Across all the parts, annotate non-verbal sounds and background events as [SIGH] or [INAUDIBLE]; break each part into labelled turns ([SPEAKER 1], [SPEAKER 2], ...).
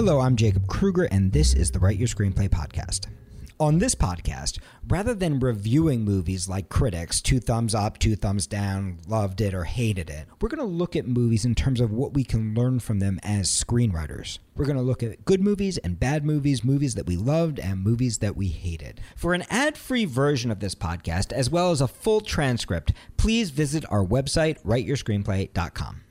[SPEAKER 1] Hello, I'm Jacob Krueger, and this is the Write Your Screenplay podcast. On this podcast, rather than reviewing movies like critics, two thumbs up, two thumbs down, loved it or hated it, we're going to look at movies in terms of what we can learn from them as screenwriters. We're going to look at good movies and bad movies, movies that we loved and movies that we hated. For an ad free version of this podcast, as well as a full transcript, please visit our website, writeyourscreenplay.com.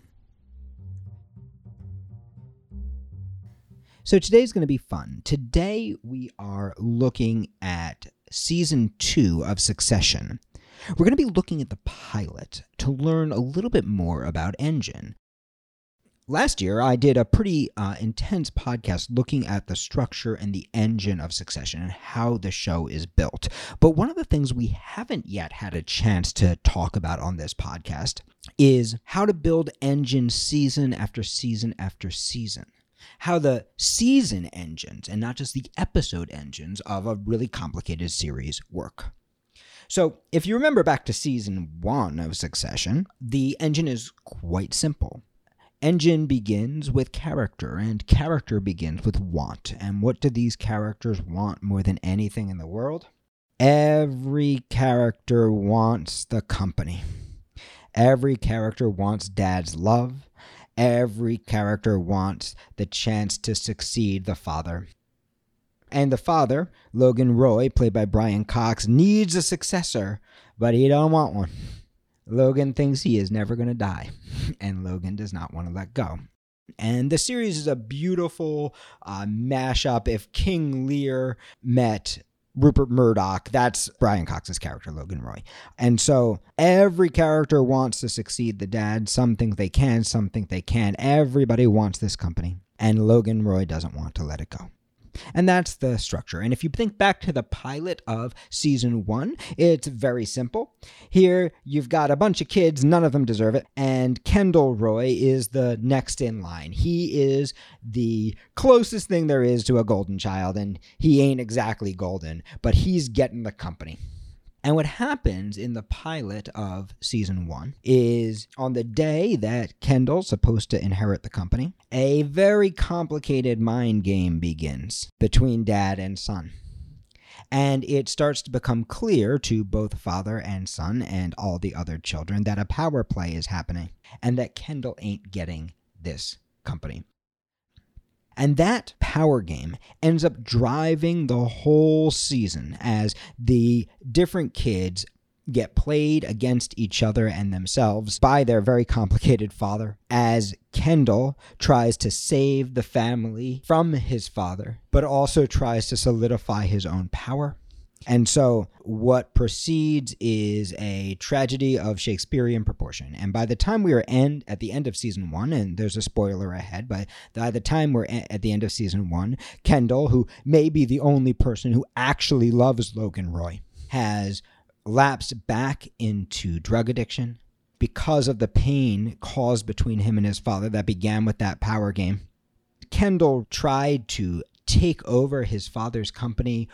[SPEAKER 1] So today's going to be fun. Today we are looking at season two of Succession. We're going to be looking at the pilot to learn a little bit more about Engine. Last year, I did a pretty uh, intense podcast looking at the structure and the engine of Succession and how the show is built. But one of the things we haven't yet had a chance to talk about on this podcast is how to build engine season after season after season how the season engines and not just the episode engines of a really complicated series work. So, if you remember back to season one of Succession, the engine is quite simple. Engine begins with character, and character begins with want. And what do these characters want more than anything in the world? Every character wants the company. Every character wants dad's love. Every character wants the chance to succeed the father. And the father, Logan Roy, played by Brian Cox, needs a successor, but he don't want one. Logan thinks he is never going to die, [LAUGHS] and Logan does not want to let go. And the series is a beautiful uh, mashup. If King Lear met Rupert Murdoch. That's Brian Cox's character, Logan Roy. And so every character wants to succeed the dad. Some think they can, some think they can. Everybody wants this company. And Logan Roy doesn't want to let it go. And that's the structure. And if you think back to the pilot of season one, it's very simple. Here, you've got a bunch of kids, none of them deserve it, and Kendall Roy is the next in line. He is the closest thing there is to a golden child, and he ain't exactly golden, but he's getting the company. And what happens in the pilot of season one is on the day that Kendall's supposed to inherit the company, a very complicated mind game begins between dad and son. And it starts to become clear to both father and son and all the other children that a power play is happening and that Kendall ain't getting this company. And that power game ends up driving the whole season as the different kids get played against each other and themselves by their very complicated father as Kendall tries to save the family from his father, but also tries to solidify his own power. And so, what proceeds is a tragedy of Shakespearean proportion. And by the time we are end at the end of season one, and there's a spoiler ahead, but by the time we're at the end of season one, Kendall, who may be the only person who actually loves Logan Roy, has lapsed back into drug addiction because of the pain caused between him and his father that began with that power game. Kendall tried to take over his father's company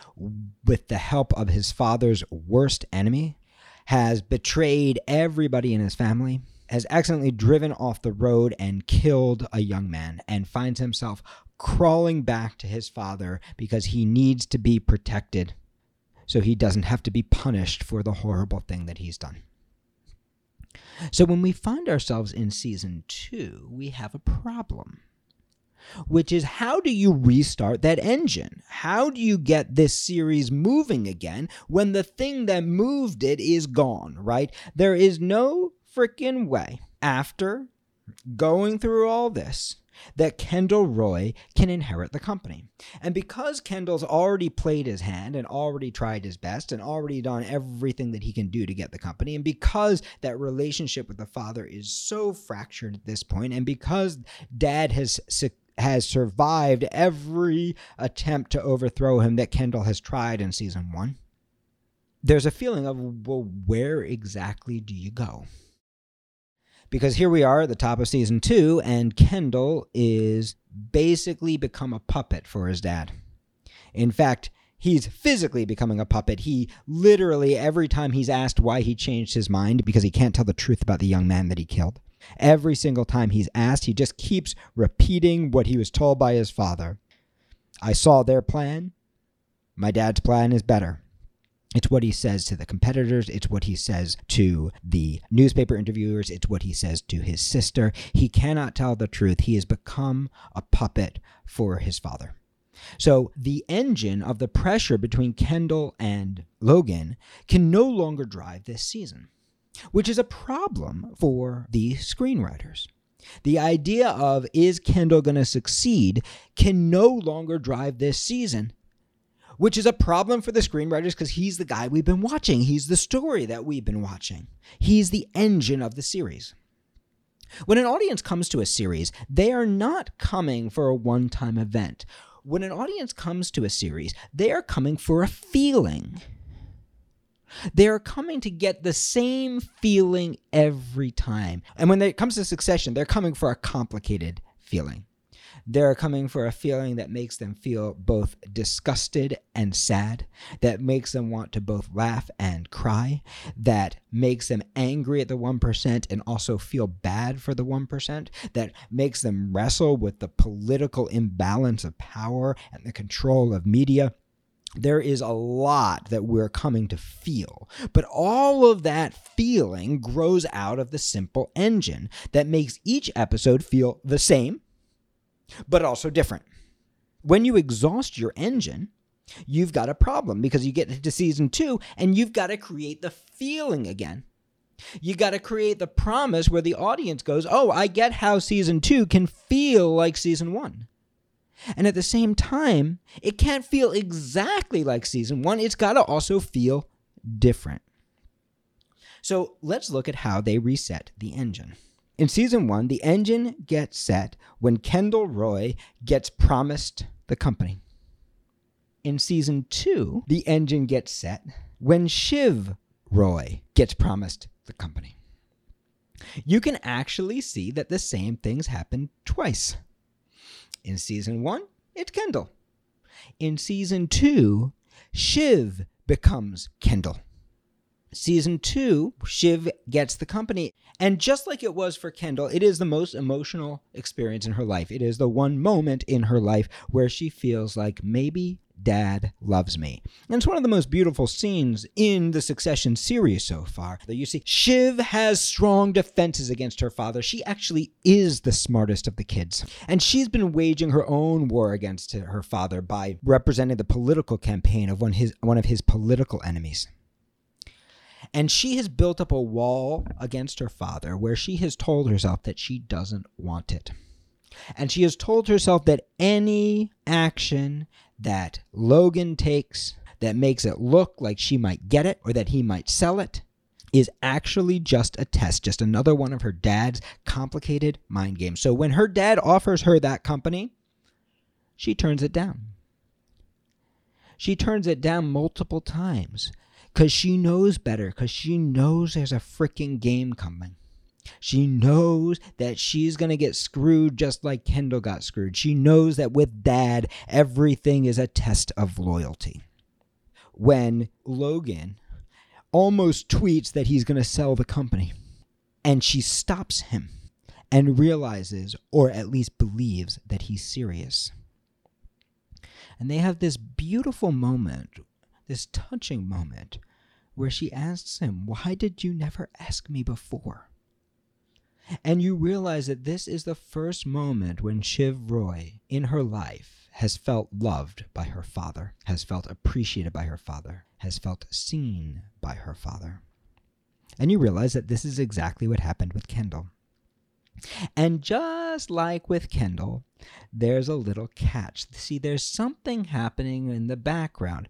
[SPEAKER 1] with the help of his father's worst enemy, has betrayed everybody in his family, has accidentally driven off the road and killed a young man, and finds himself crawling back to his father because he needs to be protected so he doesn't have to be punished for the horrible thing that he's done. So when we find ourselves in season two, we have a problem which is how do you restart that engine? How do you get this series moving again when the thing that moved it is gone, right? There is no freaking way after going through all this that Kendall Roy can inherit the company. And because Kendall's already played his hand and already tried his best and already done everything that he can do to get the company, and because that relationship with the father is so fractured at this point, and because dad has has survived every attempt to overthrow him that Kendall has tried in season one. There's a feeling of, well, where exactly do you go? Because here we are at the top of season two, and Kendall is basically become a puppet for his dad. In fact, he's physically becoming a puppet. He literally, every time he's asked why he changed his mind because he can't tell the truth about the young man that he killed, Every single time he's asked, he just keeps repeating what he was told by his father I saw their plan. My dad's plan is better. It's what he says to the competitors. It's what he says to the newspaper interviewers. It's what he says to his sister. He cannot tell the truth. He has become a puppet for his father. So the engine of the pressure between Kendall and Logan can no longer drive this season, which is a problem for the screenwriters. The idea of is Kendall going to succeed can no longer drive this season, which is a problem for the screenwriters because he's the guy we've been watching. He's the story that we've been watching. He's the engine of the series. When an audience comes to a series, they are not coming for a one time event. When an audience comes to a series, they are coming for a feeling. They are coming to get the same feeling every time. And when it comes to succession, they're coming for a complicated feeling. They're coming for a feeling that makes them feel both disgusted and sad, that makes them want to both laugh and cry, that makes them angry at the 1% and also feel bad for the 1%, that makes them wrestle with the political imbalance of power and the control of media there is a lot that we're coming to feel. But all of that feeling grows out of the simple engine that makes each episode feel the same, but also different. When you exhaust your engine, you've got a problem because you get into season two and you've got to create the feeling again. You got to create the promise where the audience goes, Oh, I get how season two can feel like season one. And at the same time, it can't feel exactly like season one. It's got to also feel different. So let's look at how they reset the engine. In season one, the engine gets set when Kendall Roy gets promised the company. In season two, the engine gets set when Shiv Roy gets promised the company. You can actually see that the same things happen twice. In season one, it's Kendall. In season two, Shiv becomes Kendall. Season two, Shiv gets the company. And just like it was for Kendall, it is the most emotional experience in her life. It is the one moment in her life where she feels like maybe dad loves me. And it's one of the most beautiful scenes in the Succession series so far. That you see, Shiv has strong defenses against her father. She actually is the smartest of the kids. And she's been waging her own war against her father by representing the political campaign of one, his, one of his political enemies. And she has built up a wall against her father where she has told herself that she doesn't want it. And she has told herself that any action that Logan takes that makes it look like she might get it or that he might sell it is actually just a test, just another one of her dad's complicated mind games. So when her dad offers her that company, she turns it down. She turns it down multiple times because she knows better, because she knows there's a freaking game coming. She knows that she's going to get screwed just like Kendall got screwed. She knows that with dad, everything is a test of loyalty. When Logan almost tweets that he's going to sell the company, and she stops him and realizes, or at least believes, that he's serious. And they have this beautiful moment, this touching moment, where she asks him, Why did you never ask me before? And you realize that this is the first moment when Shiv Roy in her life has felt loved by her father, has felt appreciated by her father, has felt seen by her father. And you realize that this is exactly what happened with Kendall. And just like with Kendall, there's a little catch. See, there's something happening in the background.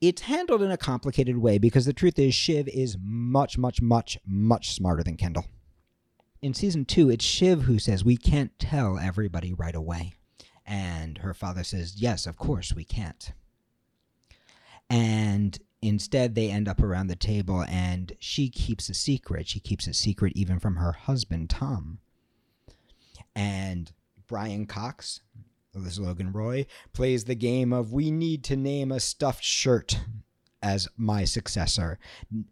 [SPEAKER 1] It's handled in a complicated way because the truth is, Shiv is much, much, much, much smarter than Kendall. In season two, it's Shiv who says, We can't tell everybody right away. And her father says, Yes, of course, we can't. And instead, they end up around the table, and she keeps a secret. She keeps a secret even from her husband, Tom. And Brian Cox, this Logan Roy, plays the game of we need to name a stuffed shirt as my successor.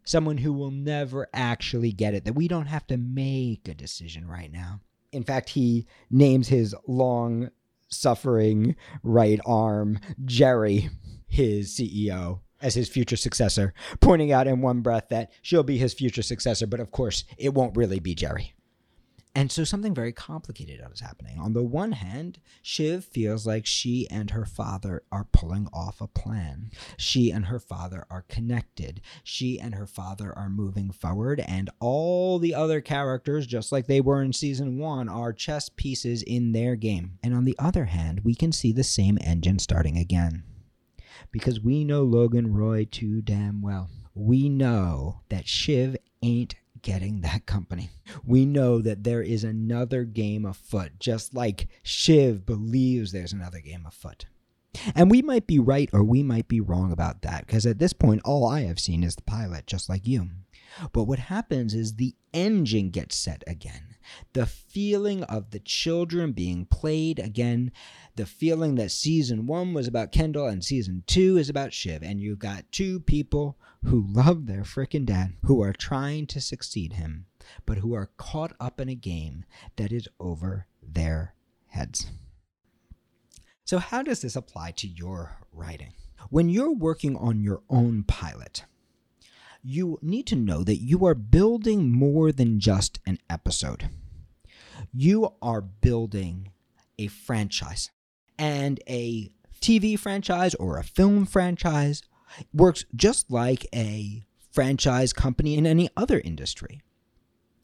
[SPEAKER 1] Someone who will never actually get it, that we don't have to make a decision right now. In fact, he names his long suffering right arm, Jerry, his CEO, as his future successor, pointing out in one breath that she'll be his future successor, but of course, it won't really be Jerry. And so something very complicated is happening. On the one hand, Shiv feels like she and her father are pulling off a plan. She and her father are connected. She and her father are moving forward, and all the other characters, just like they were in season one, are chess pieces in their game. And on the other hand, we can see the same engine starting again. Because we know Logan Roy too damn well. We know that Shiv ain't getting that company. We know that there is another game afoot, just like Shiv believes there's another game afoot. And we might be right or we might be wrong about that, because at this point, all I have seen is the pilot, just like you. But what happens is the engine gets set again. The feeling of the children being played again, the feeling that season one was about Kendall and season two is about Shiv, and you've got two people who love their frickin' dad, who are trying to succeed him, but who are caught up in a game that is over their heads. So, how does this apply to your writing? When you're working on your own pilot, you need to know that you are building more than just an episode. You are building a franchise. And a TV franchise or a film franchise works just like a franchise company in any other industry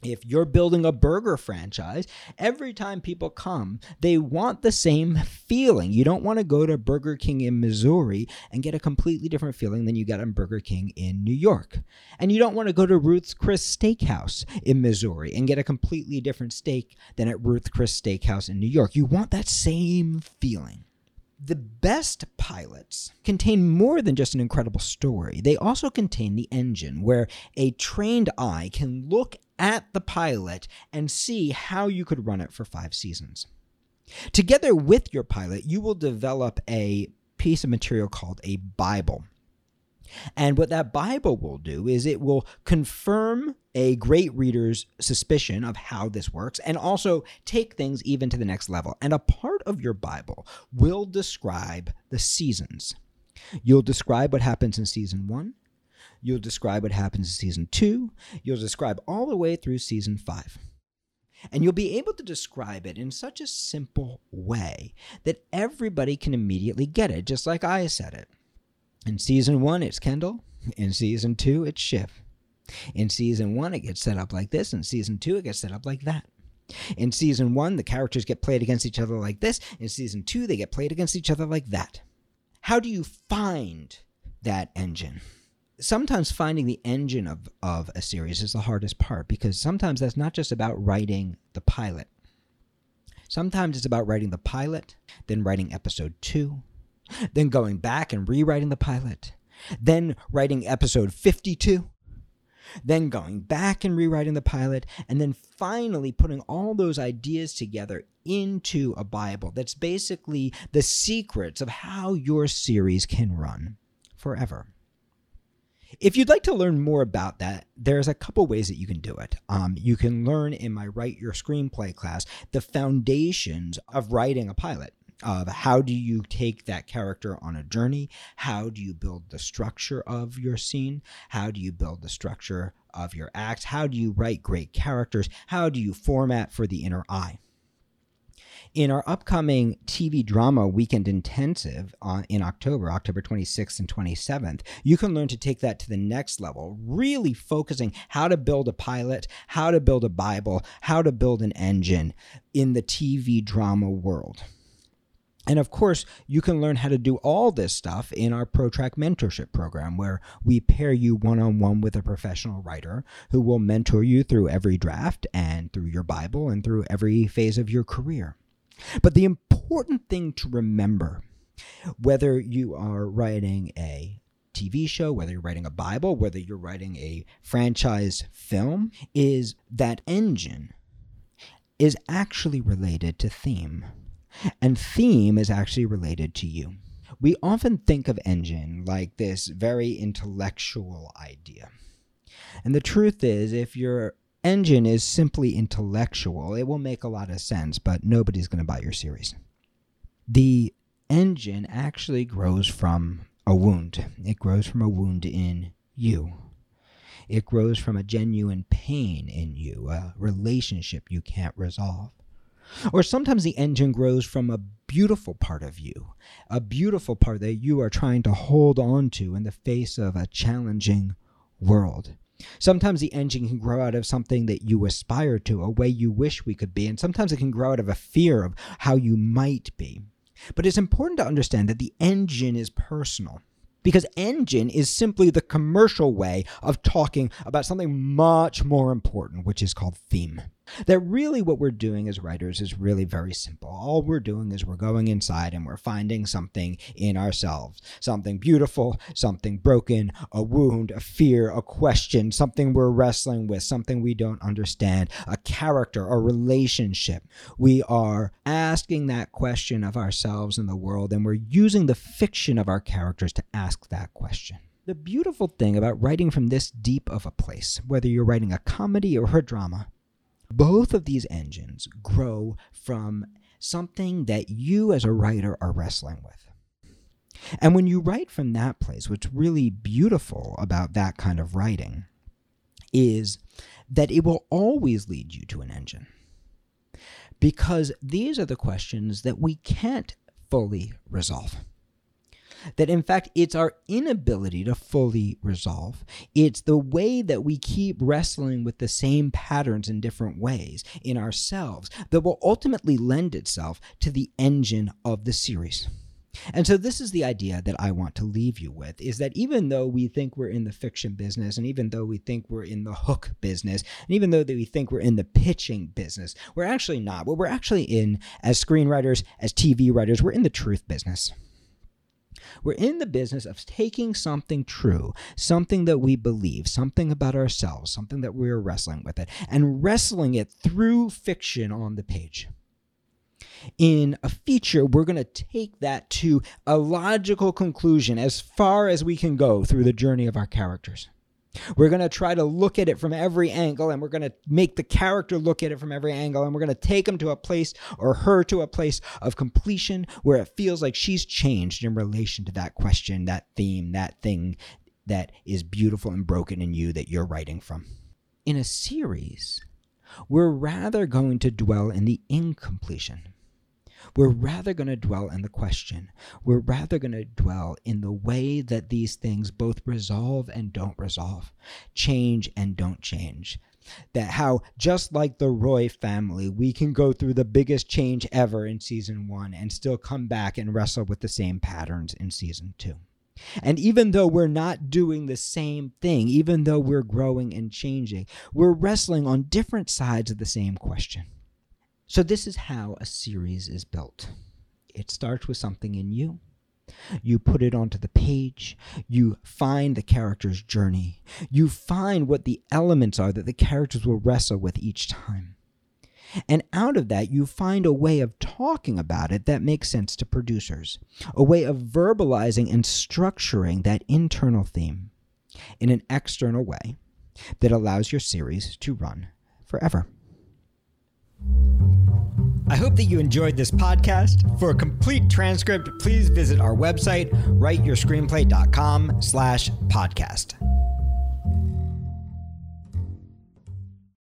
[SPEAKER 1] if you're building a burger franchise, every time people come, they want the same feeling. You don't want to go to Burger King in Missouri and get a completely different feeling than you get on Burger King in New York. And you don't want to go to Ruth's Chris Steakhouse in Missouri and get a completely different steak than at Ruth's Chris Steakhouse in New York. You want that same feeling. The best pilots contain more than just an incredible story. They also contain the engine, where a trained eye can look at the pilot and see how you could run it for five seasons. Together with your pilot, you will develop a piece of material called a Bible. And what that Bible will do is it will confirm a great reader's suspicion of how this works and also take things even to the next level. And a part of your Bible will describe the seasons. You'll describe what happens in season one, You'll describe what happens in season two. You'll describe all the way through season five. And you'll be able to describe it in such a simple way that everybody can immediately get it, just like I said it. In season one, it's Kendall. In season two, it's Shiv. In season one, it gets set up like this. In season two, it gets set up like that. In season one, the characters get played against each other like this. In season two, they get played against each other like that. How do you find that engine? sometimes finding the engine of, of a series is the hardest part because sometimes that's not just about writing the pilot. Sometimes it's about writing the pilot, then writing episode two, then going back and rewriting the pilot, then writing episode 52, then going back and rewriting the pilot, and then finally putting all those ideas together into a Bible that's basically the secrets of how your series can run forever. If you'd like to learn more about that, there's a couple ways that you can do it. Um, you can learn in my Write Your Screenplay class the foundations of writing a pilot. Of how do you take that character on a journey? How do you build the structure of your scene? How do you build the structure of your acts? How do you write great characters? How do you format for the inner eye? In our upcoming TV drama weekend intensive on, in October, October 26th and 27th, you can learn to take that to the next level, really focusing how to build a pilot, how to build a Bible, how to build an engine in the TV drama world. And of course, you can learn how to do all this stuff in our ProTrack mentorship program, where we pair you one on one with a professional writer who will mentor you through every draft and through your Bible and through every phase of your career. But the important thing to remember, whether you are writing a TV show, whether you're writing a Bible, whether you're writing a franchise film, is that engine is actually related to theme. And theme is actually related to you. We often think of engine like this very intellectual idea. And the truth is, if you're engine is simply intellectual, it will make a lot of sense, but nobody's going to buy your series. The engine actually grows from a wound. It grows from a wound in you. It grows from a genuine pain in you, a relationship you can't resolve. Or sometimes the engine grows from a beautiful part of you, a beautiful part that you are trying to hold on to in the face of a challenging world. Sometimes the engine can grow out of something that you aspire to, a way you wish we could be, and sometimes it can grow out of a fear of how you might be. But it's important to understand that the engine is personal because engine is simply the commercial way of talking about something much more important, which is called theme. That really what we're doing as writers is really very simple. All we're doing is we're going inside and we're finding something in ourselves something beautiful, something broken, a wound, a fear, a question, something we're wrestling with, something we don't understand, a character, a relationship. We are asking that question of ourselves and the world, and we're using the fiction of our characters to ask that question. The beautiful thing about writing from this deep of a place, whether you're writing a comedy or a drama, both of these engines grow from something that you as a writer are wrestling with. And when you write from that place, what's really beautiful about that kind of writing is that it will always lead you to an engine. Because these are the questions that we can't fully resolve that in fact it's our inability to fully resolve. It's the way that we keep wrestling with the same patterns in different ways in ourselves that will ultimately lend itself to the engine of the series. And so this is the idea that I want to leave you with is that even though we think we're in the fiction business and even though we think we're in the hook business and even though that we think we're in the pitching business, we're actually not. What we're actually in as screenwriters, as TV writers, we're in the truth business. We're in the business of taking something true, something that we believe, something about ourselves, something that we're wrestling with it, and wrestling it through fiction on the page. In a feature, we're going to take that to a logical conclusion as far as we can go through the journey of our characters. We're going to try to look at it from every angle and we're going to make the character look at it from every angle and we're going to take him to a place or her to a place of completion where it feels like she's changed in relation to that question, that theme, that thing that is beautiful and broken in you that you're writing from. In a series, we're rather going to dwell in the incompletion we're rather going to dwell in the question. We're rather going to dwell in the way that these things both resolve and don't resolve, change and don't change. That how, just like the Roy family, we can go through the biggest change ever in season one and still come back and wrestle with the same patterns in season two. And even though we're not doing the same thing, even though we're growing and changing, we're wrestling on different sides of the same question. So, this is how a series is built it starts with something in you. You put it onto the page. You find the character's journey. You find what the elements are that the characters will wrestle with each time. And out of that, you find a way of talking about it that makes sense to producers, a way of verbalizing and structuring that internal theme in an external way that allows your series to run forever. I hope that you enjoyed this podcast. For a complete transcript, please visit our website, writeyourscreenplay.com slash podcast.